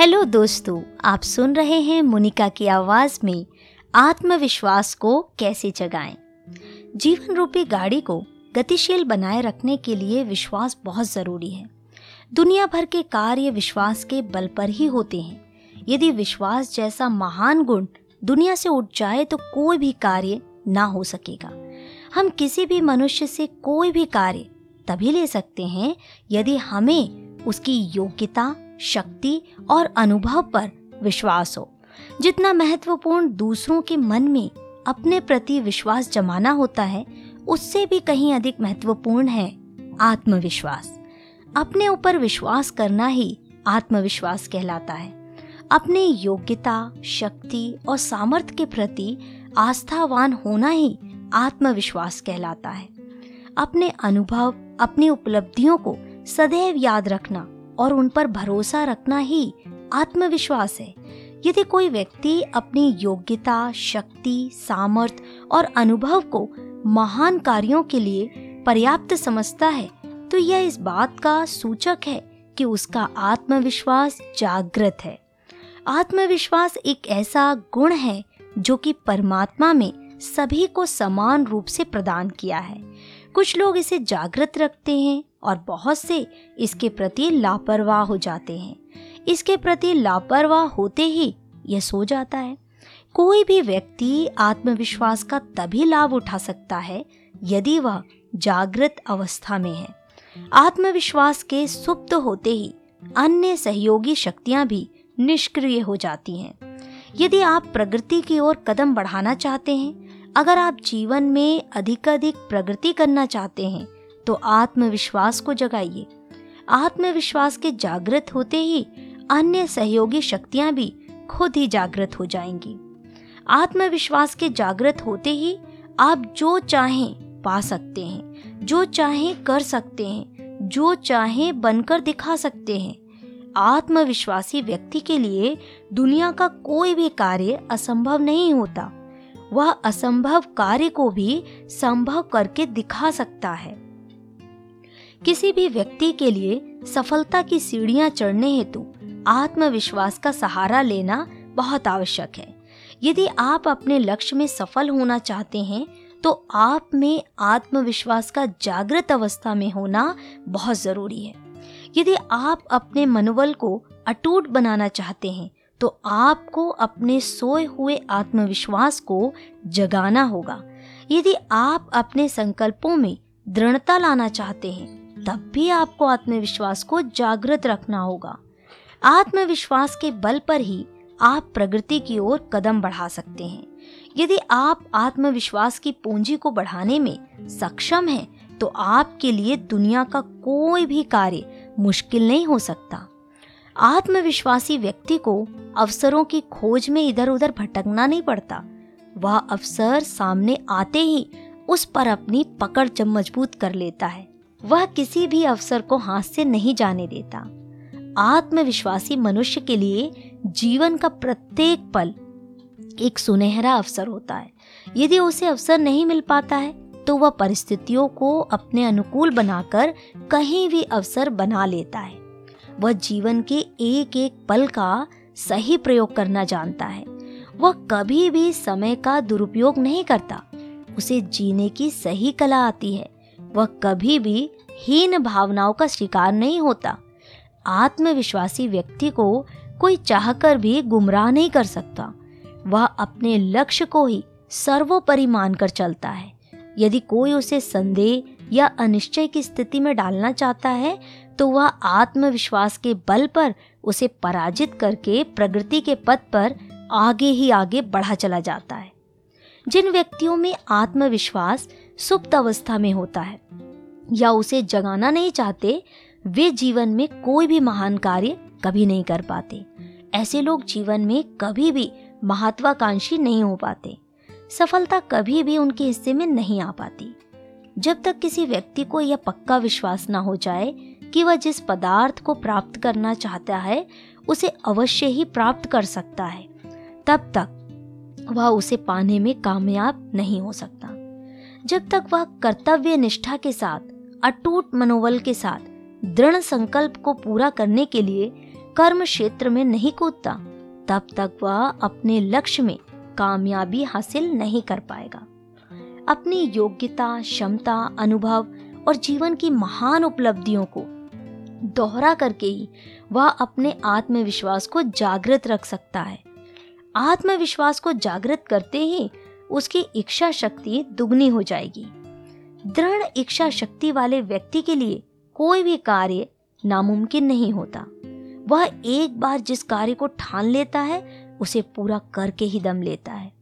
Hello दोस्तों, आप सुन रहे हैं मुनिका की आवाज़ में आत्मविश्वास को कैसे जगाएँ? जीवन रूपी गाड़ी को गतिशील बनाए रखने के लिए विश्वास बहुत ज़रूरी है। दुनिया भर के कार्य विश्वास के बल पर ही होते हैं। यदि विश्वास जैसा महान गुण दुनिया से उठ जाए तो कोई भी कार्य ना हो सकेगा। हम किसी भी मनुष्य से कोई भी कार्य तभी ले सकते हैं यदि हमें उसकी योग्यता शक्ति और अनुभव पर विश्वास हो। जितना महत्वपूर्ण दूसरों के मन में अपने प्रति विश्वास जमाना होता है, उससे भी कहीं अधिक महत्वपूर्ण है आत्मविश्वास। अपने ऊपर विश्वास करना ही आत्मविश्वास कहलाता है। अपने योग्यता, शक्ति और सामर्थ्य के प्रति आस्थावान होना ही आत्मविश्वास कहलाता है। अपने अनुभव, अपनी उपलब्धियों को सदैव याद रखना और उन पर भरोसा रखना ही आत्मविश्वास है। यदि कोई व्यक्ति अपनी योग्यता, शक्ति सामर्थ्य और अनुभव को महान कार्यों के लिए पर्याप्त समझता है तो यह इस बात का सूचक है कि उसका आत्मविश्वास जागृत है। आत्मविश्वास एक ऐसा गुण है जो कि परमात्मा में सभी को समान रूप से प्रदान किया है। कुछ लोग इसे जागृत रखते हैं और बहुत से इसके प्रति लापरवाह हो जाते हैं। इसके प्रति लापरवाह होते ही यह सो जाता है। कोई भी व्यक्ति आत्मविश्वास का तभी लाभ उठा सकता है यदि वह जागृत अवस्था में है। आत्मविश्वास के सुप्त होते ही अन्य सहयोगी शक्तियाँ भी निष्क्रिय हो जाती हैं। यदि आप प्रगति की ओर कदम बढ़ाना चाहते हैं अगर आप जीवन में अधिकाधिक प्रगति करना चाहते हैं तो आत्मविश्वास को जगाइए। आत्मविश्वास के जागृत होते ही अन्य सहयोगी शक्तियाँ भी खुद ही जागृत हो जाएँगी। आत्मविश्वास के जागृत होते ही आप जो चाहें पा सकते हैं, जो चाहें कर सकते हैं, जो चाहें बनकर दिखा सकते हैं। आत्मविश्वासी व्यक्ति के लिए दुनिया का कोई भी कार्य असंभव नहीं होता। वह असंभव कार्य को भी संभव करके दिखा सकता है। किसी भी व्यक्ति के लिए सफलता की सीढ़ियाँ चढ़ने हेतु आत्मविश्वास का सहारा लेना बहुत आवश्यक है। यदि आप अपने लक्ष्य में सफल होना चाहते हैं तो आप में आत्मविश्वास का जागृत अवस्था में होना बहुत ज़रूरी है। यदि आप अपने मनोबल को अटूट बनाना चाहते हैं तो आपको अपने सोए हुए आत्मविश्वास को जगाना होगा। यदि आप अपने संकल्पों में दृढ़ता लाना चाहते हैं, तब भी आपको आत्मविश्वास को जागृत रखना होगा। आत्मविश्वास के बल पर ही आप प्रगति की ओर कदम बढ़ा सकते हैं। यदि आप आत्मविश्वास की पूंजी को बढ़ाने में सक्षम हैं तो आपके लिए दुनिया का कोई भी कार्य मुश्किल नहीं हो सकता। आत्मविश्वासी व्यक्ति को अवसरों की खोज में इधर उधर भटकना नहीं पड़ता। वह अवसर सामने आते ही उस पर अपनी पकड़ जब मज़बूत कर लेता है। वह किसी भी अवसर को हाथ से नहीं जाने देता। आत्मविश्वासी मनुष्य के लिए जीवन का प्रत्येक पल एक सुनहरा अवसर होता है। यदि उसे अवसर नहीं मिल पाता है तो वह परिस्थितियों को अपने अनुकूल बनाकर कहीं भी अवसर बना लेता है। वह जीवन के एक एक पल का सही प्रयोग करना जानता है। वह कभी भी समय का दुरुपयोग नहीं करता। उसे जीने की सही कला आती है। वह कभी भी हीन भावनाओं का शिकार नहीं होता। आत्मविश्वासी व्यक्ति को कोई चाहकर भी गुमराह नहीं कर सकता। वह अपने लक्ष्य को ही सर्वोपरि मानकर चलता है। यदि कोई उसे संदेह या अनिश्चय की स्थिति में डालना चाहता है तो वह आत्मविश्वास के बल पर उसे पराजित करके प्रगति के पथ पर आगे ही आगे बढ़ा चला जाता है। जिन व्यक्तियों में आत्मविश्वास सुप्त अवस्था में होता है, या उसे जगाना नहीं चाहते, वे जीवन में कोई भी महान कार्य कभी नहीं कर पाते। ऐसे लोग जीवन में कभी भी महत्वाकांक्षी नहीं हो पाते। सफलता कभी भी उनके हिस्से में नहीं आ पाती। जब तक किसी व्यक्ति को यह पक्का विश्वास ना हो जाए कि वह जिस पदार्थ को प्राप्त करना चाहता है, उसे अवश्य ही प्राप्त कर सकता है। तब तक वह उसे पाने में कामयाब नहीं हो सकता। जब तक वह कर्तव्य निष्ठा के साथ, अटूट मनोबल के साथ, दृढ़ संकल्प को पूरा करने के लिए कर्म क्षेत्र में नहीं कूदता, तब तक वह अपने लक्ष्य में कामयाबी हासिल नहीं कर पाएगा। अपनी योग्यता, क्षमता, अनुभव और जीवन की महान उपलब्धियों को दोहरा करके ही वह अपने आत्मविश्वास को जागृत रख सकता है। आत्मविश्वास को जागृत करते ही उसकी इच्छा शक्ति दुगनी हो जाएगी। दृढ़ इच्छा शक्ति वाले व्यक्ति के लिए कोई भी कार्य नामुमकिन नहीं होता। वह एक बार जिस कार्य को ठान लेता है, उसे पूरा करके ही दम लेता है।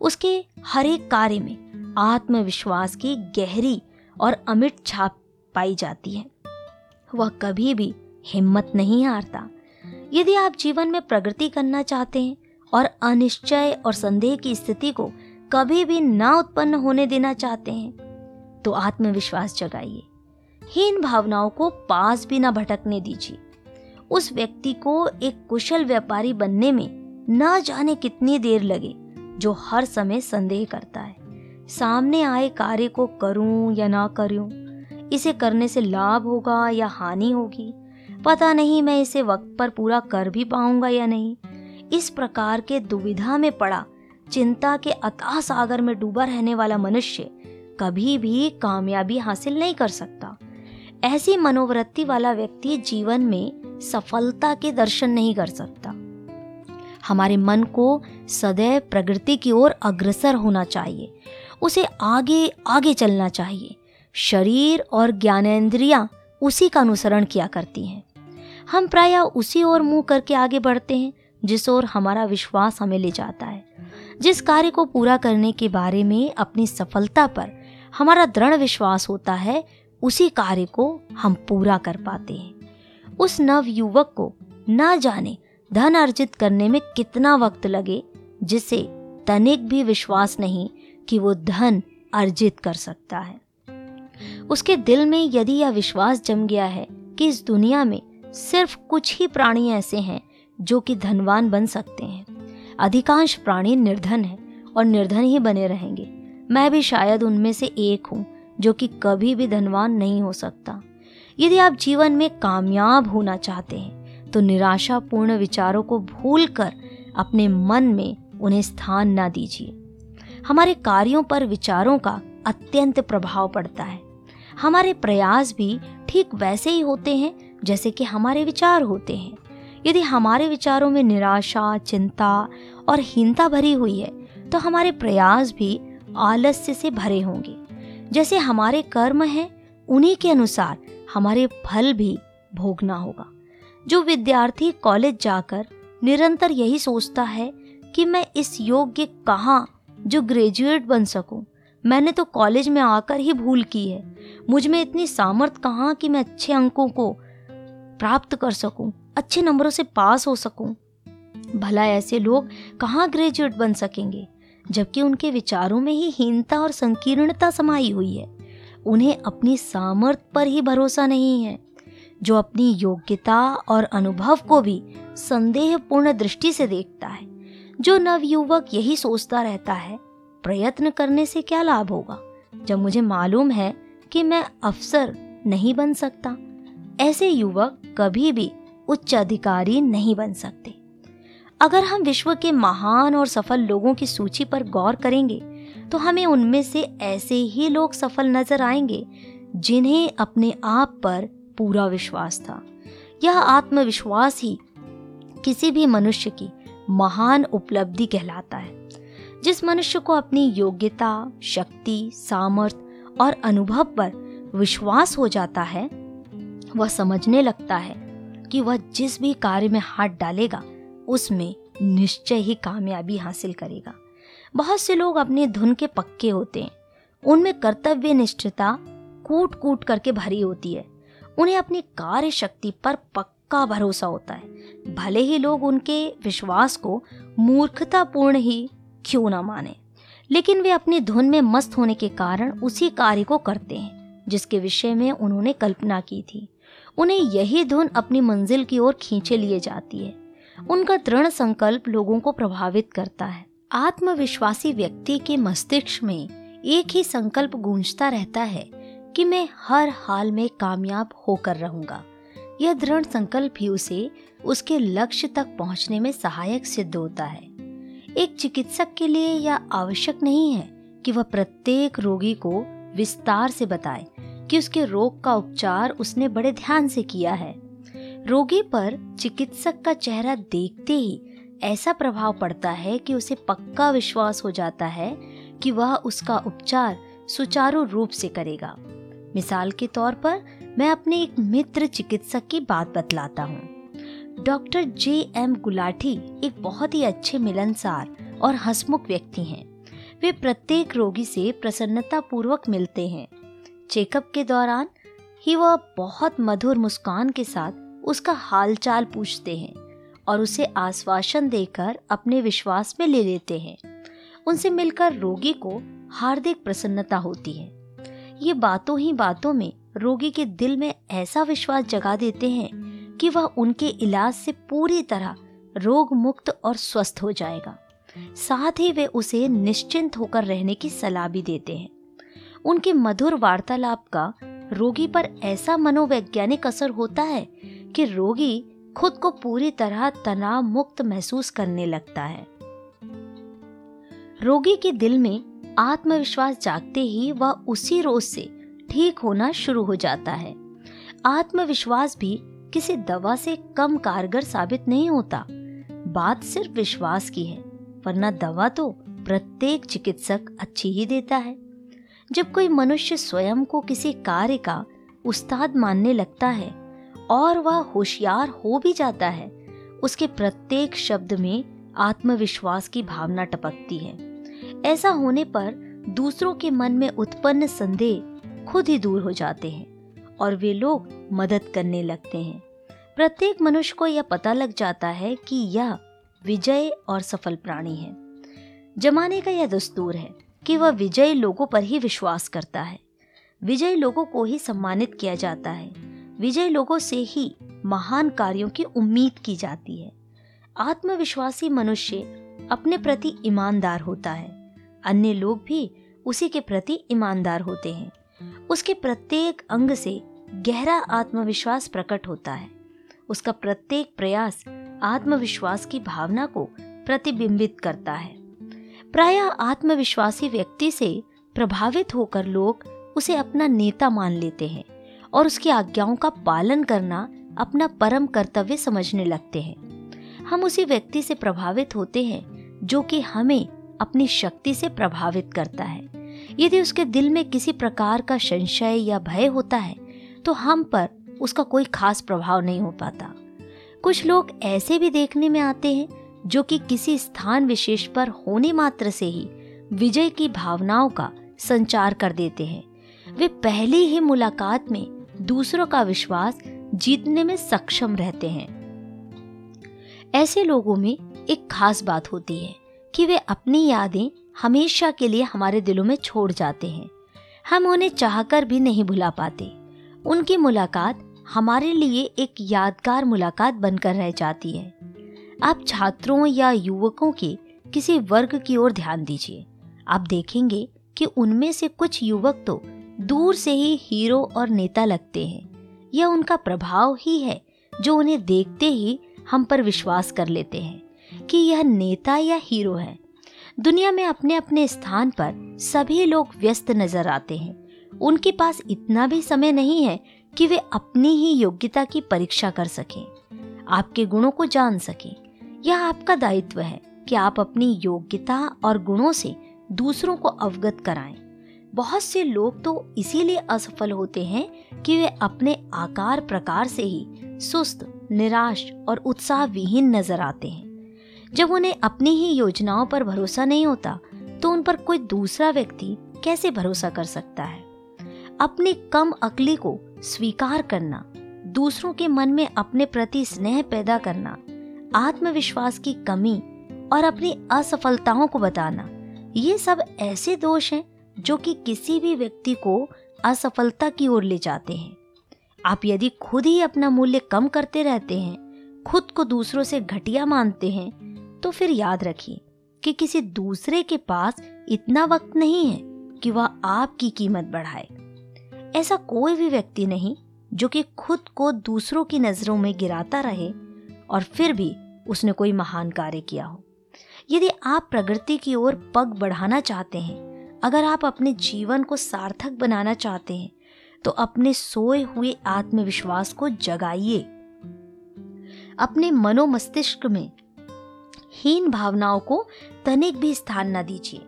उसके हर एक कार्य में आत्मविश्वास की गहरी और अमिट छाप पाई जाती है। वह कभी भी हिम्मत नहीं हारता। यदि आप जीवन में प्रगति करना चाहते हैं और अनिश्चय और संदेह की स्थिति को कभी भी ना उत्पन्न होने देना चाहते हैं तो आत्मविश्वास जगाइए। हीन भावनाओं को पास भी ना भटकने दीजिए। उस व्यक्ति को एक कुशल व्यापारी बनने में न जाने कितनी देर लगे, जो हर समय संदेह करता है। सामने आए कार्य को करूँ या ना करूँ इसे करने से लाभ होगा या हानि होगी? पता नहीं मैं इसे वक्त पर पूरा कर भी पाऊँगा या नहीं। इस प्रकार के दुविधा में पड़ा, चिंता के अतः सागर में डूबा रहने वाला मनुष्य कभी भी कामयाबी हासिल नहीं कर सकता। ऐसी मनोवृत्ति वाला व्यक्ति जीवन में सफलता के दर्शन नहीं कर सकता। हमारे मन को सदैव प्रगति की ओर अग्रसर होना चाहिए। उसे आगे आगे चलना चाहिए। शरीर और ज्ञानेन्द्रियाँ उसी का अनुसरण किया करती हैं। हम प्राय उसी ओर मुँह करके आगे बढ़ते हैं, जिस ओर हमारा विश्वास हमें ले जाता है। जिस कार्य को पूरा करने के बारे में अपनी सफलता पर हमारा दृढ़ विश्वास होता है, उसी कार्य को हम पूरा कर पाते हैं। उस नव युवक को न जाने धन अर्जित करने में कितना वक्त लगे, जिसे तनिक भी विश्वास नहीं कि वो धन अर्जित कर सकता है। उसके दिल में यदि यह विश्वास जम गया है कि इस दुनिया में सिर्फ़ कुछ ही प्राणी ऐसे हैं जो कि धनवान बन सकते हैं। अधिकांश प्राणी निर्धन हैं और निर्धन ही बने रहेंगे। मैं भी शायद उनमें से एक हूँ जो कि कभी भी धनवान नहीं हो सकता। यदि आप जीवन में कामयाब होना चाहते हैं तो निराशापूर्ण विचारों को भूलकर अपने मन में उन्हें स्थान ना दीजिए। हमारे कार्यों पर विचारों का अत्यंत प्रभाव पड़ता है। हमारे प्रयास भी ठीक वैसे ही होते हैं, जैसे कि हमारे विचार होते हैं। यदि हमारे विचारों में निराशा, चिंता और हीनता भरी हुई है तो हमारे प्रयास भी आलस्य से भरे होंगे। जैसे हमारे कर्म हैं, उन्हीं के अनुसार हमारे फल भी भोगना होगा। जो विद्यार्थी कॉलेज जाकर निरंतर यही सोचता है कि मैं इस योग्य कहाँ जो ग्रेजुएट बन सकूँ मैंने तो कॉलेज में आकर ही भूल की है। मुझमें इतनी सामर्थ कहाँ कि मैं अच्छे अंकों को प्राप्त कर सकूँ, अच्छे नंबरों से पास हो सकूँ। भला ऐसे लोग कहाँ ग्रेजुएट बन सकेंगे, जबकि उनके विचारों में ही हीनता और संकीर्णता समाई हुई है। उन्हें अपनी सामर्थ पर ही भरोसा नहीं है, जो अपनी योग्यता और अनुभव को भी संदेहपूर्ण दृष्टि से देखता है, जो नवयुवक यही सोचता रहता है। प्रयत्न करने से क्या लाभ होगा? जब मुझे मालूम है कि मैं अफसर नहीं बन सकता, ऐसे युवक कभी भी उच्च अधिकारी नहीं बन सकते। अगर हम विश्व के महान और सफल लोगों की सूची पर गौर करेंगे तो हमें उनमें से ऐसे ही लोग सफल नज़र आएँगे, जिन्हें अपने आप पर पूरा विश्वास था। यह आत्मविश्वास ही किसी भी मनुष्य की महान उपलब्धि कहलाता है। जिस मनुष्य को अपनी योग्यता, शक्ति सामर्थ्य और अनुभव पर विश्वास हो जाता है, वह समझने लगता है कि वह जिस भी कार्य में हाथ डालेगा, उसमें निश्चय ही कामयाबी हासिल करेगा। बहुत से लोग अपने धुन के पक्के होते हैं। उनमें कर्तव्य निष्ठता कूट कूट करके भरी होती है। उन्हें अपनी कार्य शक्ति पर पक्का भरोसा होता है। भले ही लोग उनके विश्वास को मूर्खतापूर्ण ही क्यों ना माने। लेकिन वे अपनी धुन में मस्त होने के कारण उसी कार्य को करते हैं, जिसके विषय में उन्होंने कल्पना की थी। उन्हें यही धुन अपनी मंजिल की ओर खींचे लिए जाती है। उनका दृढ़ संकल्प लोगों को प्रभावित करता है। आत्मविश्वासी व्यक्ति के मस्तिष्क में एक ही संकल्प गूंजता रहता है कि मैं हर हाल में कामयाब होकर रहूँगा। यह दृढ़ संकल्प ही उसे, उसके लक्ष्य तक पहुँचने में सहायक सिद्ध होता है। एक चिकित्सक के लिए यह आवश्यक नहीं है कि वह प्रत्येक रोगी को विस्तार से बताए कि उसके रोग का उपचार उसने बड़े ध्यान से किया है। रोगी पर चिकित्सक का चेहरा देखते ही ऐसा प्रभाव पड़ता है कि उसे पक्का विश्वास हो जाता है कि वह उसका उपचार सुचारू रूप से करेगा। मिसाल के तौर पर मैं अपने एक मित्र चिकित्सक की बात बतलाता हूँ। डॉक्टर जे एम गुलाठी एक बहुत ही अच्छे मिलनसार और हसमुख व्यक्ति हैं। वे प्रत्येक रोगी से प्रसन्नता पूर्वक मिलते हैं। चेकअप के दौरान ही वह बहुत मधुर मुस्कान के साथ उसका हालचाल पूछते हैं और उसे आश्वासन देकर अपने विश्वास में ले लेते हैं। उनसे मिलकर रोगी को हार्दिक प्रसन्नता होती है। ये बातों ही बातों में रोगी के दिल में ऐसा विश्वास जगा देते हैं कि वह उनके इलाज से पूरी तरह रोग मुक्त और स्वस्थ हो जाएगा। साथ ही वे उसे निश्चिंत होकर रहने की सलाह भी देते हैं। उनके मधुर वार्तालाप का रोगी पर ऐसा मनोवैज्ञानिक असर होता है कि रोगी खुद को पूरी तरह तनाव मुक्त महसूस करने लगता है। रोगी के दिल में आत्मविश्वास जागते ही वह उसी रोज से ठीक होना शुरू हो जाता है। आत्मविश्वास भी किसी दवा से कम कारगर साबित नहीं होता। बात सिर्फ़ विश्वास की है, वरना दवा तो प्रत्येक चिकित्सक अच्छी ही देता है। जब कोई मनुष्य स्वयं को किसी कार्य का उस्ताद मानने लगता है और वह होशियार हो भी जाता है, उसके प्रत्येक शब्द में आत्मविश्वास की भावना टपकती है। ऐसा होने पर दूसरों के मन में उत्पन्न संदेह खुद ही दूर हो जाते हैं। और वे लोग मदद करने लगते हैं। प्रत्येक मनुष्य को यह पता लग जाता है कि यह विजय और सफल प्राणी है। जमाने का यह दस्तूर है कि वह विजयी लोगों पर ही विश्वास करता है। विजयी लोगों को ही सम्मानित किया जाता है। विजय लोगों से ही महान कार्यों की उम्मीद की जाती है। आत्मविश्वासी मनुष्य अपने प्रति ईमानदार होता है। अन्य लोग भी उसी के प्रति ईमानदार होते हैं। उसके प्रत्येक अंग से गहरा आत्मविश्वास प्रकट होता है। उसका प्रत्येक प्रयास आत्मविश्वास की भावना को प्रतिबिंबित करता है। प्राय आत्मविश्वासी व्यक्ति से प्रभावित होकर लोग उसे अपना नेता मान लेते हैं और उसकी आज्ञाओं का पालन करना अपना परम कर्तव्य समझने लगते हैं। हम उसी व्यक्ति से प्रभावित होते हैं जो कि हमें अपनी शक्ति से प्रभावित करता है। यदि उसके दिल में किसी प्रकार का संशय या भय होता है तो हम पर उसका कोई खास प्रभाव नहीं हो पाता। कुछ लोग ऐसे भी देखने में आते हैं, जो कि किसी स्थान विशेष पर होने मात्र से ही विजय की भावनाओं का संचार कर देते हैं। वे पहली ही मुलाकात में दूसरों का विश्वास जीतने में सक्षम रहते हैं। ऐसे लोगों में एक खास बात होती है कि वे अपनी यादें हमेशा के लिए हमारे दिलों में छोड़ जाते हैं। हम उन्हें चाहकर भी नहीं भुला पाते। उनकी मुलाकात हमारे लिए एक यादगार मुलाकात बनकर रह जाती है। आप छात्रों या युवकों के किसी वर्ग की ओर ध्यान दीजिए। आप देखेंगे कि उनमें से कुछ युवक तो दूर से ही हीरो और नेता लगते हैं। यह उनका प्रभाव ही है, जो उन्हें देखते ही हम पर विश्वास कर लेते हैं कि यह नेता या हीरो है। दुनिया में अपने अपने स्थान पर सभी लोग व्यस्त नज़र आते हैं। उनके पास इतना भी समय नहीं है कि वे अपनी ही योग्यता की परीक्षा कर सकें। आपके गुणों को जान सकें। यह आपका दायित्व है कि आप अपनी योग्यता और गुणों से दूसरों को अवगत कराएँ। बहुत से लोग तो इसीलिए असफल होते हैं कि वे अपने आकार प्रकार से ही सुस्त, निराश और उत्साह विहीन नज़र आते हैं। जब उन्हें अपनी ही योजनाओं पर भरोसा नहीं होता तो उन पर कोई दूसरा व्यक्ति कैसे भरोसा कर सकता है? अपनी कम अकली को स्वीकार करना, दूसरों के मन में अपने प्रति स्नेह पैदा करना, आत्मविश्वास की कमी और अपनी असफलताओं को बताना, ये सब ऐसे दोष हैं जो कि किसी भी व्यक्ति को असफलता की ओर ले जाते हैं। आप यदि खुद ही अपना मूल्य कम करते रहते हैं, खुद को दूसरों से घटिया मानते हैं तो फिर याद रखिए कि किसी दूसरे के पास इतना वक्त नहीं है कि वह आपकी कीमत बढ़ाए। ऐसा कोई भी व्यक्ति नहीं जो कि खुद को दूसरों की नज़रों में गिराता रहे और फिर भी उसने कोई महान कार्य किया हो। यदि आप प्रगति की ओर पग बढ़ाना चाहते हैं, अगर आप अपने जीवन को सार्थक बनाना चाहते हैं तो अपने सोए हुए आत्मविश्वास को जगाइए। अपने मनोमस्तिष्क में हीन भावनाओं को तनिक भी स्थान न दीजिए।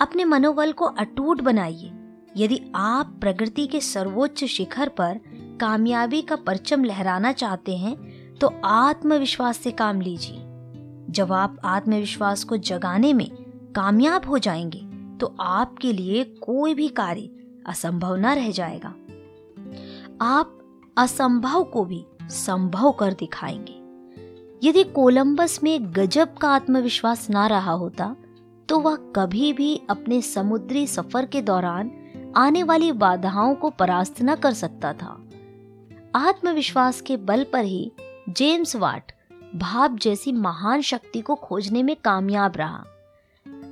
अपने मनोबल को अटूट बनाइए। यदि आप प्रगति के सर्वोच्च शिखर पर कामयाबी का परचम लहराना चाहते हैं तो आत्मविश्वास से काम लीजिए। जब आप आत्मविश्वास को जगाने में कामयाब हो जाएँगे तो आपके लिए कोई भी कार्य असंभव न रह जाएगा। आप असंभव को भी संभव कर दिखाएँगे। यदि कोलंबस में गजब का आत्मविश्वास ना रहा होता तो वह कभी भी अपने समुद्री सफ़र के दौरान आने वाली बाधाओं को परास्त न कर सकता था। आत्मविश्वास के बल पर ही जेम्स वाट भाप जैसी महान शक्ति को खोजने में कामयाब रहा।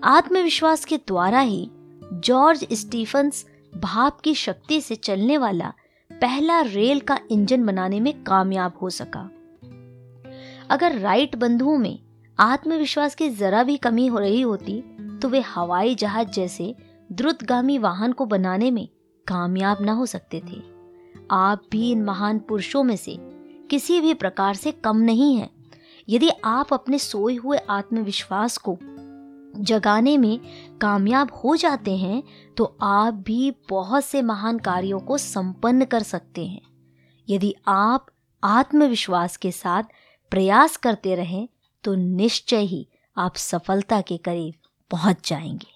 आत्मविश्वास के द्वारा ही जॉर्ज स्टीफन्स भाप की शक्ति से चलने वाला पहला रेल का इंजन बनाने में कामयाब हो सका। अगर राइट बंधुओं में आत्मविश्वास की जरा भी कमी हो रही होती तो वे हवाई जहाज़ जैसे द्रुतगामी वाहन को बनाने में कामयाब न हो सकते थे। आप भी इन महान पुरुषों में से किसी भी प्रकार से कम नहीं हैं। यदि आप अपने सोए हुए आत्मविश्वास को जगाने में कामयाब हो जाते हैं तो आप भी बहुत से महान कार्यों को संपन्न कर सकते हैं। यदि आप आत्मविश्वास के साथ प्रयास करते रहें तो निश्चय ही आप सफलता के करीब पहुँच जाएँगे।